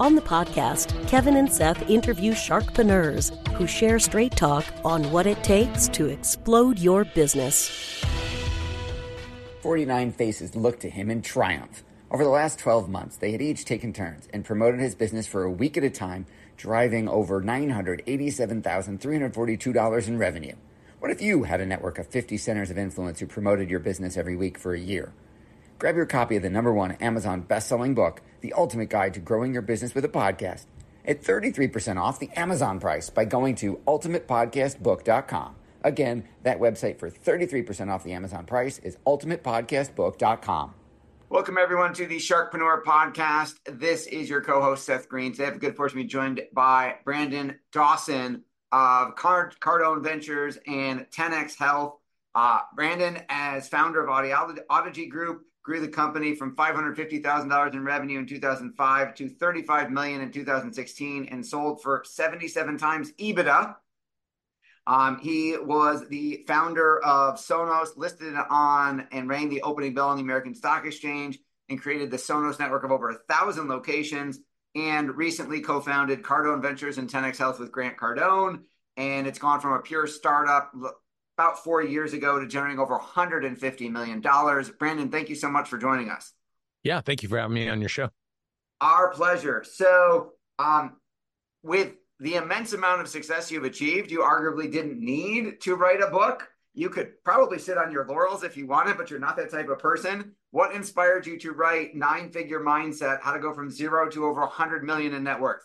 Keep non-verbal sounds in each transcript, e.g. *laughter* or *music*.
On the podcast, Kevin and Seth interview sharkpreneurs who share straight talk on what it takes to explode your business. 49 faces looked to him in triumph. Over the last 12 months, they had each taken turns and promoted his business for a week at a time driving over $987,342 in revenue. What if you had a network of 50 centers of influence who promoted your business every week for a year? Grab your copy of the number one Amazon best-selling book, The Ultimate Guide to Growing Your Business with a Podcast, at 33% off the Amazon price by going to ultimatepodcastbook.com. Again, that website for 33% off the Amazon price is ultimatepodcastbook.com. Welcome, everyone, to the Sharkpreneur podcast. This is your co host, Seth Greene. Today, I have the good fortune to be joined by Brandon Dawson of Card- Cardone Ventures and 10X Health. Uh, Brandon, as founder of Audigy Group, grew the company from $550,000 in revenue in 2005 to $35 million in 2016 and sold for 77 times EBITDA um, he was the founder of Sonus, listed on and rang the opening bell on the American Stock Exchange, and created the Sonus network of over a thousand locations. And recently co-founded Cardone Ventures and 10x Health with Grant Cardone. And it's gone from a pure startup about four years ago to generating over 150 million dollars. Brandon, thank you so much for joining us. Yeah, thank you for having me on your show. Our pleasure. So, um, with the immense amount of success you've achieved, you arguably didn't need to write a book. You could probably sit on your laurels if you wanted, but you're not that type of person. What inspired you to write Nine Figure Mindset, how to go from zero to over 100 million in net worth?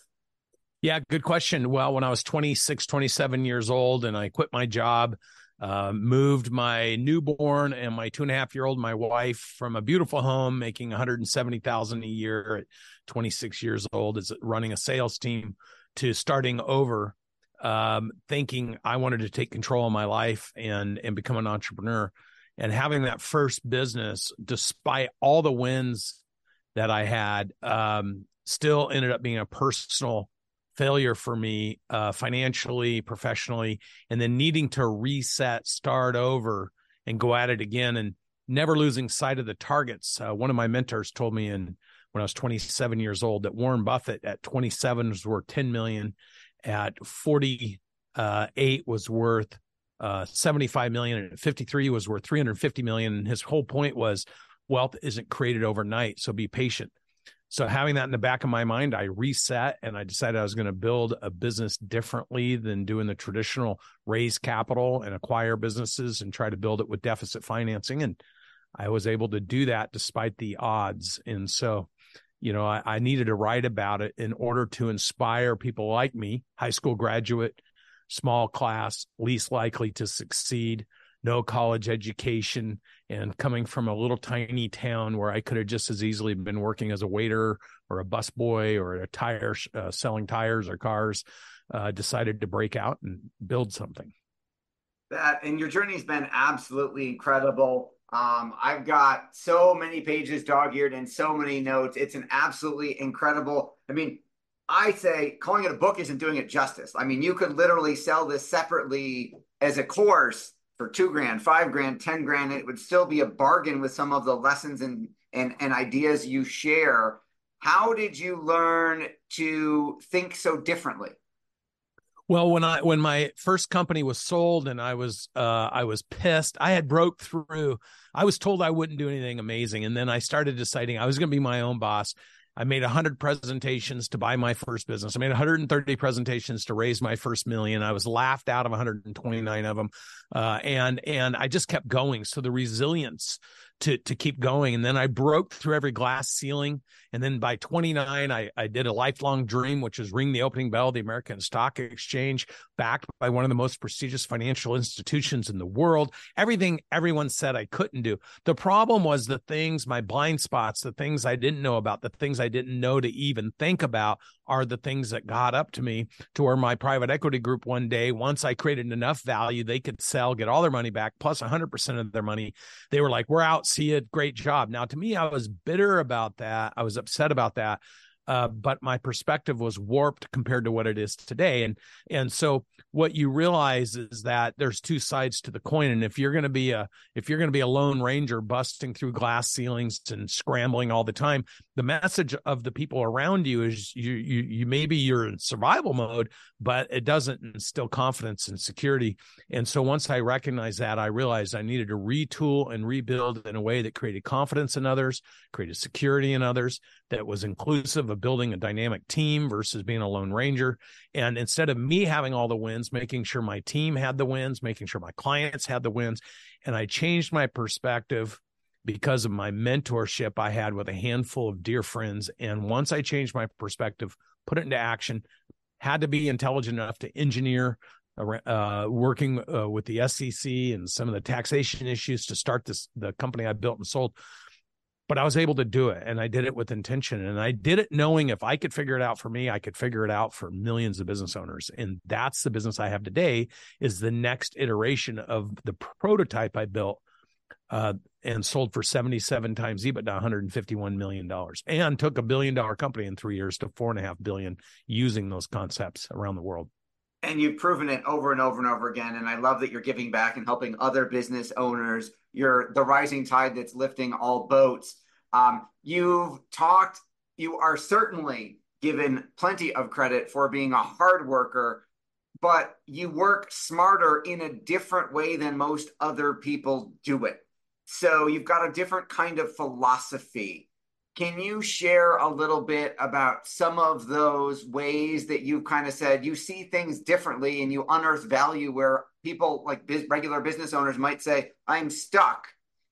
Yeah, good question. Well, when I was 26, 27 years old and I quit my job, uh, moved my newborn and my two and a half year old, my wife, from a beautiful home making 170,000 a year at 26 years old, is running a sales team to starting over um, thinking I wanted to take control of my life and and become an entrepreneur. And having that first business despite all the wins that I had um, still ended up being a personal failure for me uh, financially professionally and then needing to reset start over and go at it again and never losing sight of the targets uh, one of my mentors told me in when I was 27 years old that Warren Buffett at 27 was worth 10 million, at 48 uh, was worth uh, 75 million, and at 53 was worth 350 million. And his whole point was wealth isn't created overnight, so be patient. So having that in the back of my mind, I reset and I decided I was going to build a business differently than doing the traditional raise capital and acquire businesses and try to build it with deficit financing. And I was able to do that despite the odds. And so you know, I, I needed to write about it in order to inspire people like me, high school graduate, small class, least likely to succeed, no college education, and coming from a little tiny town where I could have just as easily been working as a waiter or a busboy or a tire uh, selling tires or cars, uh, decided to break out and build something. That and your journey's been absolutely incredible. Um, I've got so many pages dog eared and so many notes. It's an absolutely incredible. I mean, I say calling it a book isn't doing it justice. I mean, you could literally sell this separately as a course for two grand, five grand, 10 grand. It would still be a bargain with some of the lessons and, and, and ideas you share. How did you learn to think so differently? Well, when I when my first company was sold and I was uh I was pissed. I had broke through. I was told I wouldn't do anything amazing and then I started deciding I was going to be my own boss. I made 100 presentations to buy my first business. I made 130 presentations to raise my first million. I was laughed out of 129 of them. Uh, and and I just kept going. So the resilience to to keep going. And then I broke through every glass ceiling. And then by 29, I, I did a lifelong dream, which is ring the opening bell, the American Stock Exchange, backed by one of the most prestigious financial institutions in the world. Everything everyone said I couldn't do. The problem was the things, my blind spots, the things I didn't know about, the things I didn't know to even think about are the things that got up to me to where my private equity group one day, once I created enough value, they could sell, get all their money back, plus 100% of their money. They were like, We're out. See you. Great job. Now, to me, I was bitter about that. I was upset about that uh, but my perspective was warped compared to what it is today. And and so what you realize is that there's two sides to the coin. And if you're going to be a if you're going to be a lone ranger busting through glass ceilings and scrambling all the time the message of the people around you is you you you maybe you're in survival mode but it doesn't instill confidence and security. And so once i recognized that i realized i needed to retool and rebuild in a way that created confidence in others created security in others that was inclusive of building a dynamic team versus being a lone ranger. And instead of me having all the wins, making sure my team had the wins, making sure my clients had the wins. And I changed my perspective because of my mentorship I had with a handful of dear friends. And once I changed my perspective, put it into action, had to be intelligent enough to engineer uh, working uh, with the SEC and some of the taxation issues to start this the company I built and sold but I was able to do it and I did it with intention and I did it knowing if I could figure it out for me, I could figure it out for millions of business owners. And that's the business I have today is the next iteration of the prototype I built uh, and sold for 77 times EBITDA, 151 million dollars, and took a billion dollar company in three years to four and a half billion using those concepts around the world. And you've proven it over and over and over again. And I love that you're giving back and helping other business owners you're the rising tide that's lifting all boats. Um, you've talked, you are certainly given plenty of credit for being a hard worker, but you work smarter in a different way than most other people do it. So you've got a different kind of philosophy. Can you share a little bit about some of those ways that you've kind of said you see things differently and you unearth value where people like biz- regular business owners might say, I'm stuck.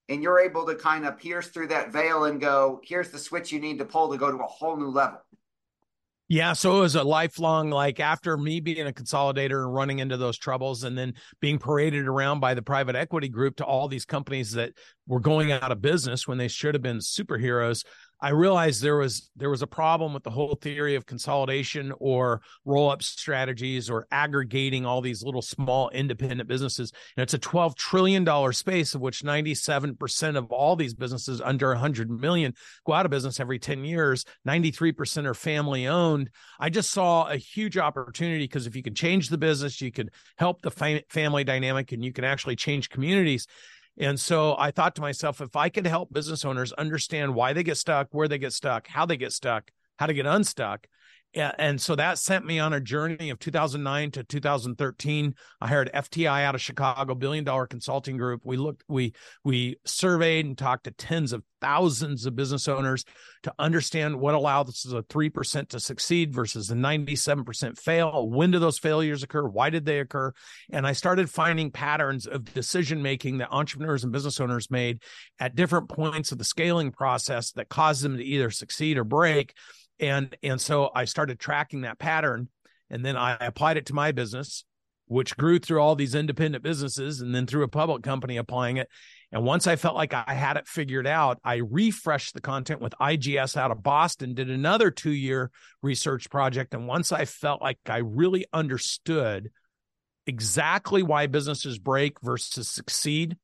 And you're able to kind of pierce through that veil and go, here's the switch you need to pull to go to a whole new level. Yeah, so it was a lifelong like after me being a consolidator and running into those troubles and then being paraded around by the private equity group to all these companies that were going out of business when they should have been superheroes. I realized there was there was a problem with the whole theory of consolidation or roll up strategies or aggregating all these little small independent businesses. And it's a 12 trillion dollar space of which 97% of all these businesses under a 100 million go out of business every 10 years. 93% are family owned. I just saw a huge opportunity because if you can change the business, you can help the fam- family dynamic and you can actually change communities. And so I thought to myself, if I could help business owners understand why they get stuck, where they get stuck, how they get stuck, how to get unstuck, and so that sent me on a journey of 2009 to 2013 i hired fti out of chicago billion dollar consulting group. We looked we we surveyed and talked to tens of thousands of business owners to understand what allows a 3% to succeed versus a 97% fail. When do those failures occur? Why did they occur? And i started finding patterns of decision making that entrepreneurs and business owners made at different points of the scaling process that caused them to either succeed or break and and so i started tracking that pattern and then i applied it to my business which grew through all these independent businesses and then through a public company applying it. And once i felt like i had it figured out i refreshed the content with igs out of boston did another two year research project. And once i felt like i really understood exactly why businesses break versus succeed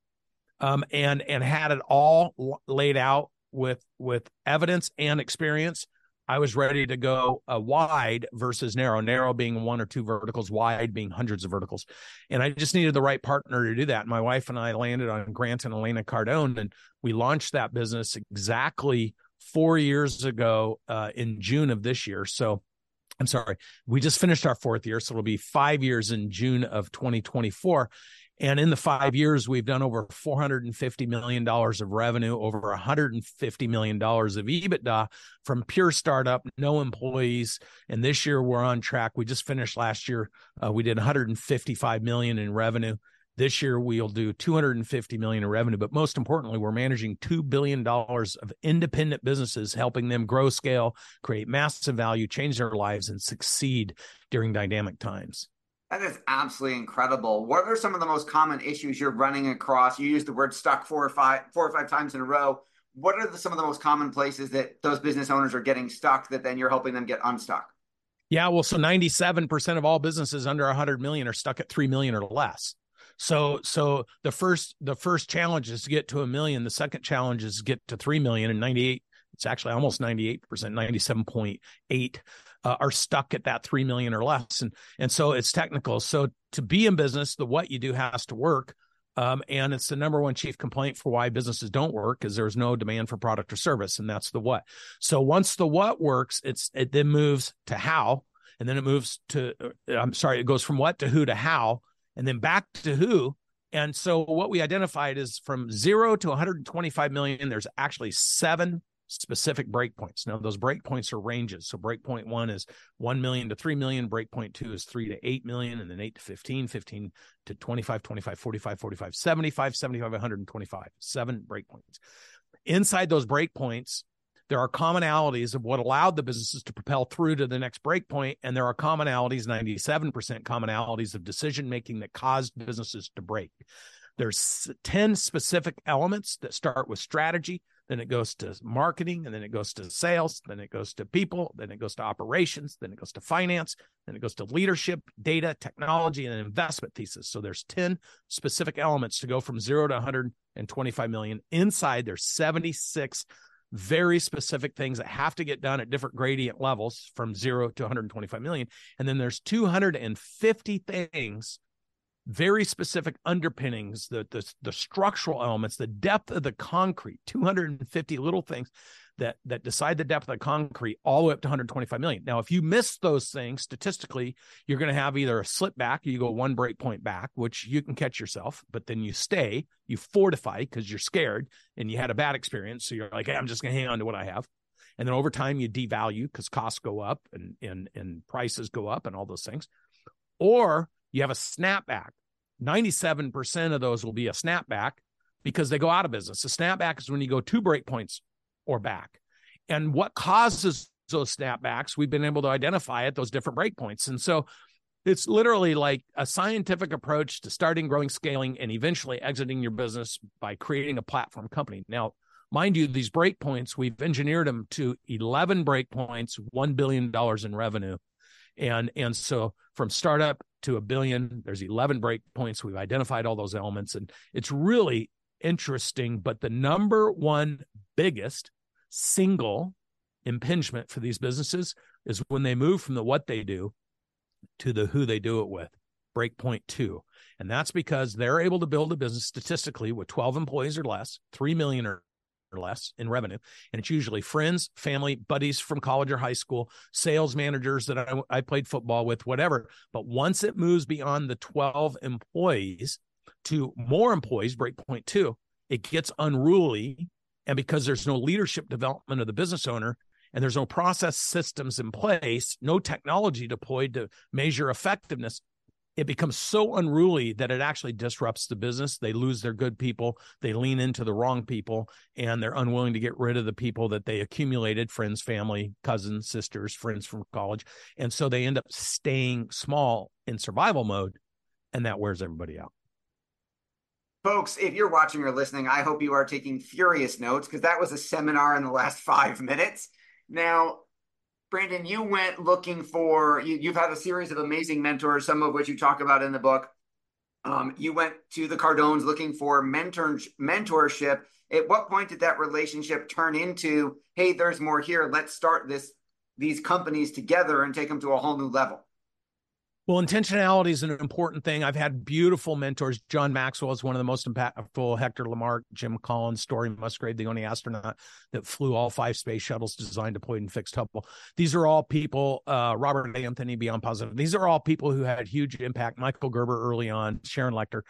um, and and had it all laid out with with evidence and experience I was ready to go uh, wide versus narrow, narrow being one or two verticals, wide being hundreds of verticals. And I just needed the right partner to do that. My wife and I landed on Grant and Elena Cardone, and we launched that business exactly four years ago uh, in June of this year. So I'm sorry, we just finished our fourth year. So it'll be five years in June of 2024. And in the five years, we've done over $450 million of revenue, over $150 million of EBITDA from pure startup, no employees. And this year we're on track. We just finished last year. Uh, we did 155 million in revenue. This year we'll do 250 million in revenue, but most importantly, we're managing $2 billion of independent businesses, helping them grow scale, create massive value, change their lives, and succeed during dynamic times. That is absolutely incredible. What are some of the most common issues you're running across? You used the word stuck four or five, four or five times in a row. What are the, some of the most common places that those business owners are getting stuck that then you're helping them get unstuck? Yeah, well, so 97% of all businesses under 100 million are stuck at 3 million or less. So so the first the first challenge is to get to a million, the second challenge is to get to 3 million and 98 it's actually almost 98%, 97.8 uh, are stuck at that 3 million or less and and so it's technical. So to be in business, the what you do has to work. Um, and it's the number one chief complaint for why businesses don't work is there's no demand for product or service, and that's the what. So once the what works, it's it then moves to how, and then it moves to uh, I'm sorry, it goes from what to who to how, and then back to who. And so what we identified is from zero to 125 million, there's actually seven specific breakpoints. Now, those breakpoints are ranges. So, breakpoint one is 1 million to 3 million, breakpoint two is 3 to 8 million, and then 8 to 15, 15 to 25, 25, 45, 45, 75, 75, 125, seven breakpoints. Inside those breakpoints, there are commonalities of what allowed the businesses to propel through to the next breakpoint, and there are commonalities, 97% commonalities of decision making that caused businesses to break. There's 10 specific elements that start with strategy, then it goes to marketing, and then it goes to sales, then it goes to people, then it goes to operations, then it goes to finance, then it goes to leadership, data, technology, and investment thesis. So there's 10 specific elements to go from zero to 125 million. Inside, there's 76 very specific things that have to get done at different gradient levels from zero to 125 million. And then there's 250 things, very specific underpinnings, the, the, the structural elements, the depth of the concrete, 250 little things that that decide the depth of the concrete all the way up to 125 million. Now, if you miss those things statistically, you're going to have either a slip back, you go one break point back, which you can catch yourself, but then you stay, you fortify because you're scared and you had a bad experience. So you're like, hey, I'm just going to hang on to what I have. And then over time you devalue because costs go up and, and and prices go up and all those things. Or you have a snapback. 97% of those will be a snapback because they go out of business. A snapback is when you go two break points or back. And what causes those snapbacks, we've been able to identify at those different breakpoints. And so it's literally like a scientific approach to starting, growing, scaling, and eventually exiting your business by creating a platform company. Now, mind you, these breakpoints, we've engineered them to 11 breakpoints, $1 billion in revenue. And, and so from startup to a billion, there's 11 breakpoints. We've identified all those elements, and it's really interesting. But the number one biggest single impingement for these businesses is when they move from the what they do to the who they do it with. Breakpoint two. And that's because they're able to build a business statistically with 12 employees or less, 3 million or or less in revenue. And it's usually friends, family, buddies from college or high school, sales managers that I, I, played football with, whatever. But once it moves beyond the 12 employees to more employees, breakpoint two, it gets unruly. And because there's no leadership development of the business owner and there's no process systems in place, no technology deployed to measure effectiveness, it becomes so unruly that it actually disrupts the business. They lose their good people, they lean into the wrong people, and they're unwilling to get rid of the people that they accumulated friends, family, cousins, sisters, friends from college. And so they end up staying small in survival mode, and that wears everybody out. Folks, if you're watching or listening, I hope you are taking furious notes because that was a seminar in the last five minutes. Now, Brandon, you went looking for, you, have had a series of amazing mentors, some of which you talk about in the book. Um, you went to the Cardones looking for mentor, mentorship. At what point did that relationship turn into, hey, there's more here. Let's start this these companies together and take them to a whole new level? Well, intentionality is an important thing. I've had beautiful mentors. John Maxwell is one of the most impactful. Hector LaMarque, Jim Collins, Story Musgrave, the only astronaut that flew all five space shuttles designed, deployed, and fixed Hubble. These are all people. Uh, Robert Anthony, Beyond Positive. These are all people who had huge impact. Michael Gerber early on, Sharon Lechter.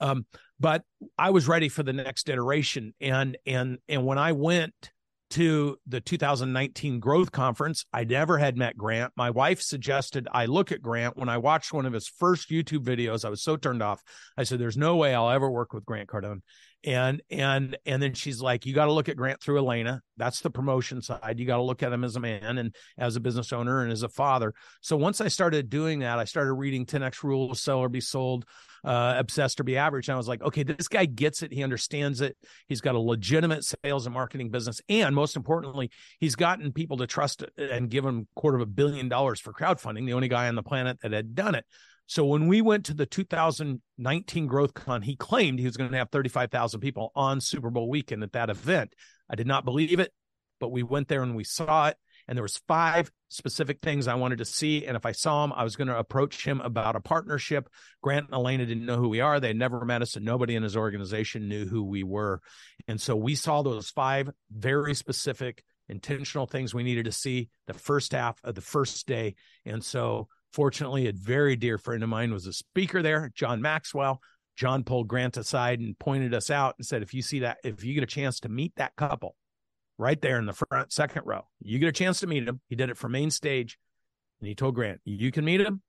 Um, but I was ready for the next iteration, and and and when I went to the 2019 growth conference. I never had met Grant. My wife suggested I look at Grant. When I watched one of his first YouTube videos, I was so turned off. I said, There's no way I'll ever work with Grant Cardone. And and and then she's like you got to look at grant through elena. That's the promotion side. You got to look at him as a man and as a business owner and as a father. So once i started doing that i started reading 10x rules sell or be sold uh, obsessed or be average and i was like okay this guy gets it. He understands it. He's got a legitimate sales and marketing business and most importantly he's gotten people to trust and give him quarter of a billion dollars for crowdfunding the only guy on the planet that had done it so when we went to the 2019 Growth Con, he claimed he was going to have 35,000 people on Super Bowl weekend at that event. I did not believe it, but we went there and we saw it. And there was five specific things I wanted to see. And if I saw him, I was going to approach him about a partnership. Grant and Elena didn't know who we are. They never met us, and nobody in his organization knew who we were. And so we saw those five very specific intentional things we needed to see the first half of the first day. And so Fortunately, a very dear friend of mine was a speaker there, John Maxwell. John pulled Grant aside and pointed us out and said, if you see that, if you get a chance to meet that couple right there in the front second row, you get a chance to meet him. He did it from main stage. And he told Grant, you can meet him.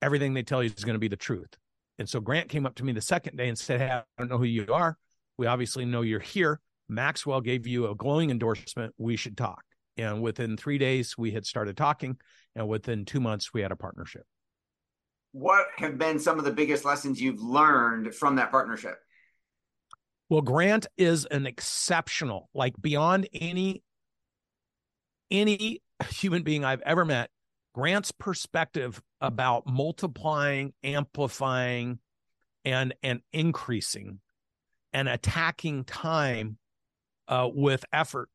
Everything they tell you is going to be the truth. And so Grant came up to me the second day and said, Hey, I don't know who you are. We obviously know you're here. Maxwell gave you a glowing endorsement. We should talk. And within three days, we had started talking. And within two months, we had a partnership. What have been some of the biggest lessons you've learned from that partnership? Well, Grant is an exceptional, like beyond any any human being I've ever met. Grant's perspective about multiplying, amplifying, and and increasing and attacking time uh, with effort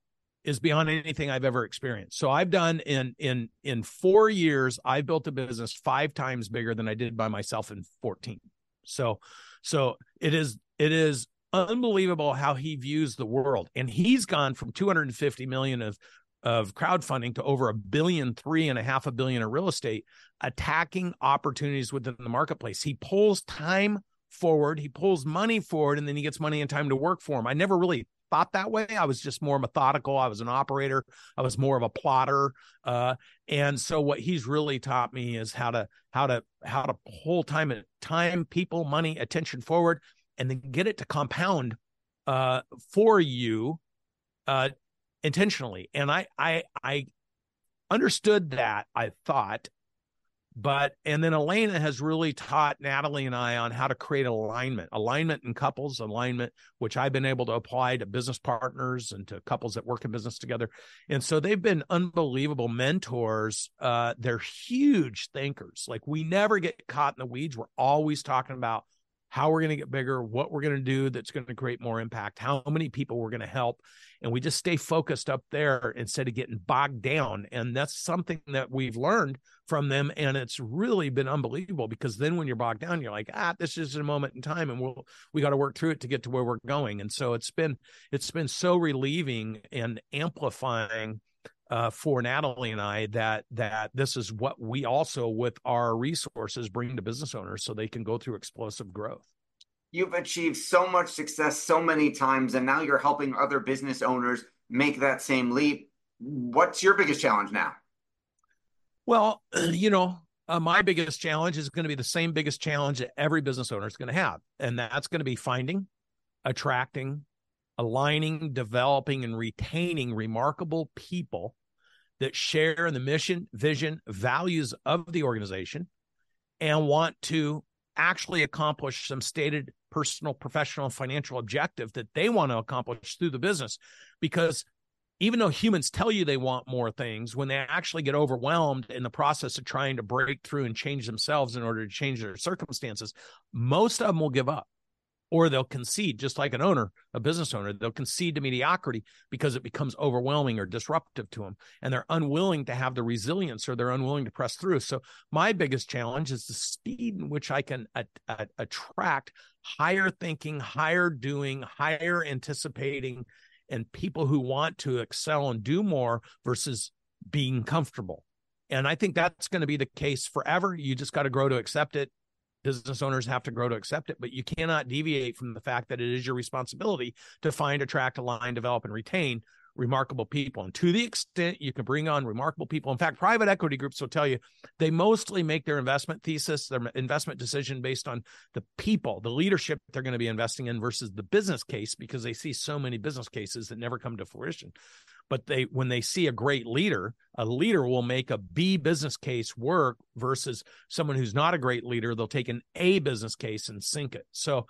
is beyond anything I've ever experienced. So I've done in in in 4 years I've built a business 5 times bigger than I did by myself in 14. So so it is it is unbelievable how he views the world and he's gone from 250 million of of crowdfunding to over a billion three and a half a billion of real estate attacking opportunities within the marketplace he pulls time forward he pulls money forward and then he gets money and time to work for him i never really thought that way. I was just more methodical. I was an operator. I was more of a plotter. Uh, and so what he's really taught me is how to how to how to pull time and time, people, money, attention forward, and then get it to compound uh, for you uh, intentionally. And I I I understood that. I thought but and then elena has really taught natalie and i on how to create alignment alignment in couples alignment which i've been able to apply to business partners and to couples that work in business together. And so they've been unbelievable mentors. Uh, they're huge thinkers. Like we never get caught in the weeds. We're always talking about how we're going to get bigger, what we're going to do that's going to create more impact, how many people we're going to help. And we just stay focused up there instead of getting bogged down. And that's something that we've learned from them. And it's really been unbelievable because then when you're bogged down, you're like, ah, this is a moment in time and we'll, we got to work through it to get to where we're going. And so it's been, it's been so relieving and amplifying uh, for Natalie and I that that this is what we also with our resources bring to business owners so they can go through explosive growth. You've achieved so much success so many times, and now you're helping other business owners make that same leap. What's your biggest challenge now? Well, *clears throat* you know, uh, my biggest challenge is going to be the same biggest challenge that every business owner is going to have, and that's going to be finding, attracting, aligning, developing, and retaining remarkable people that share in the mission, vision, values of the organization and want to actually accomplish some stated personal, professional, financial objective that they want to accomplish through the business. Because even though humans tell you they want more things, when they actually get overwhelmed in the process of trying to break through and change themselves in order to change their circumstances, most of them will give up or they'll concede just like an owner a business owner they'll concede to mediocrity because it becomes overwhelming or disruptive to them and they're unwilling to have the resilience or they're unwilling to press through. So my biggest challenge is the speed in which i can attract higher thinking higher doing higher anticipating and people who want to excel and do more versus being comfortable. And i think that's going to be the case forever. You just got to grow to accept it business owners have to grow to accept it but you cannot deviate from the fact that it is your responsibility to find attract align develop and retain remarkable people. And to the extent you can bring on remarkable people, in fact, private equity groups will tell you they mostly make their investment thesis, their investment decision based on the people, the leadership they're going to be investing in versus the business case because they see so many business cases that never come to fruition. But they when they see a great leader, a leader will make a B business case work versus someone who's not a great leader, they'll take an A business case and sink it. So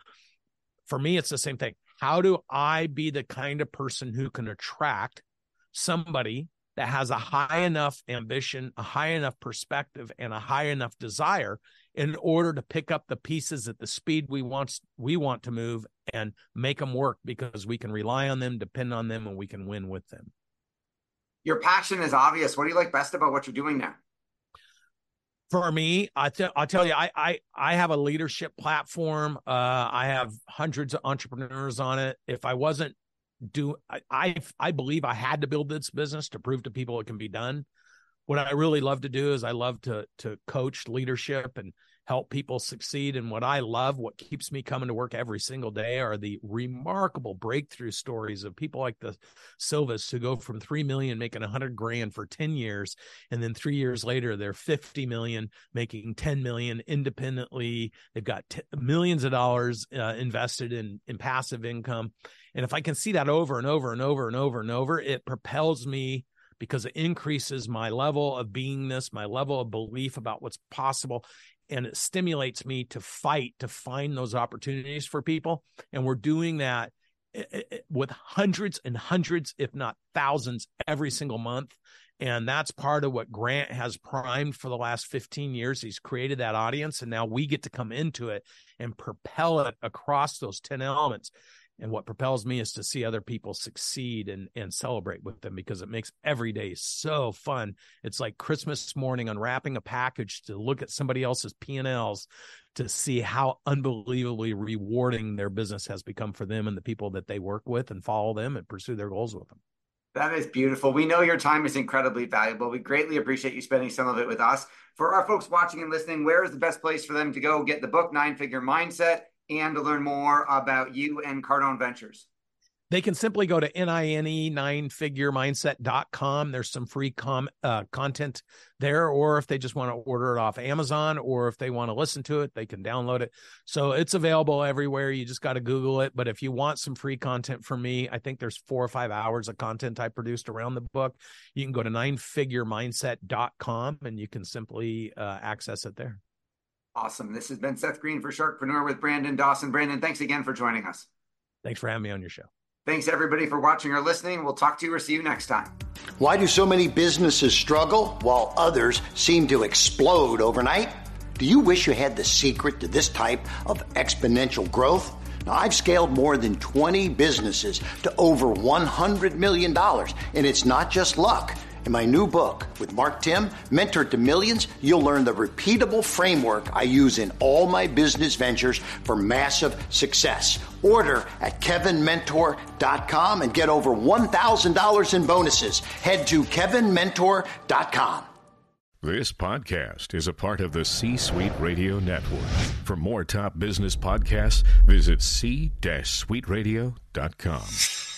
for me, it's the same thing how do I be the kind of person who can attract somebody that has a high enough ambition, a high enough perspective, and a high enough desire in order to pick up the pieces at the speed we want we want to move and make them work because we can rely on them, depend on them, and we can win with them. Your passion is obvious. What do you like best about what you're doing now? for me, I t- I'll tell you, I, I, I have a leadership platform. Uh, I have hundreds of entrepreneurs on it. If I wasn't do, I, I, I believe I had to build this business to prove to people it can be done. What I really love to do is I love to, to coach leadership and help people succeed. And what I love, what keeps me coming to work every single day are the remarkable breakthrough stories of people like the Silvas who go from 3 million making 100 grand for 10 years. And then three years later, they're 50 million, making 10 million independently. They've got t- millions of dollars uh, invested in, in passive income. And if I can see that over and over and over and over and over, it propels me because it increases my level of beingness, my level of belief about what's possible and it stimulates me to fight to find those opportunities for people. And we're doing that eh, eh, eh, with hundreds and hundreds if not thousands every single month. And that's part of what grant has primed for the last 15 years. He's created that audience and now we get to come into it and propel it across those 10 elements and what propels me is to see other people succeed and and celebrate with them because it makes every day so fun it's like christmas morning unwrapping a package to look at somebody else's p&l's to see how unbelievably rewarding their business has become for them and the people that they work with and follow them and pursue their goals with them that is beautiful. We know your time is incredibly valuable. We greatly appreciate you spending some of it with us. For our folks watching and listening, where is the best place for them to go get the book Nine Figure Mindset and to learn more about you and Cardone Ventures? They can simply go to NINE nine figure mindset.com. There's some free com, uh, content there, or if they just want to order it off Amazon, or if they want to listen to it, they can download it. So it's available everywhere. You just got to Google it. But if you want some free content from me, I think there's four or five hours of content I produced around the book. You can go to ninefiguremindset.com and you can simply uh, access it there. Awesome. This has been Seth Greene for Sharkpreneur with Brandon Dawson. Brandon, thanks again for joining us. Thanks for having me on your show. Thanks everybody for watching or listening. We'll talk to you or see you next time. Why do so many businesses struggle while others seem to explode overnight? Do you wish you had the secret to this type of exponential growth? Now, I've scaled more than 20 businesses to over $100 million, and it's not just luck. In my new book with Mark Timm, Mentor to Millions, you'll learn the repeatable framework I use in all my business ventures for massive success. Order at kevinmentor.com and get over $1,000 in bonuses. Head to kevinmentor.com. This podcast is a part of the C Suite Radio Network. For more top business podcasts, visit c-suiteradio.com.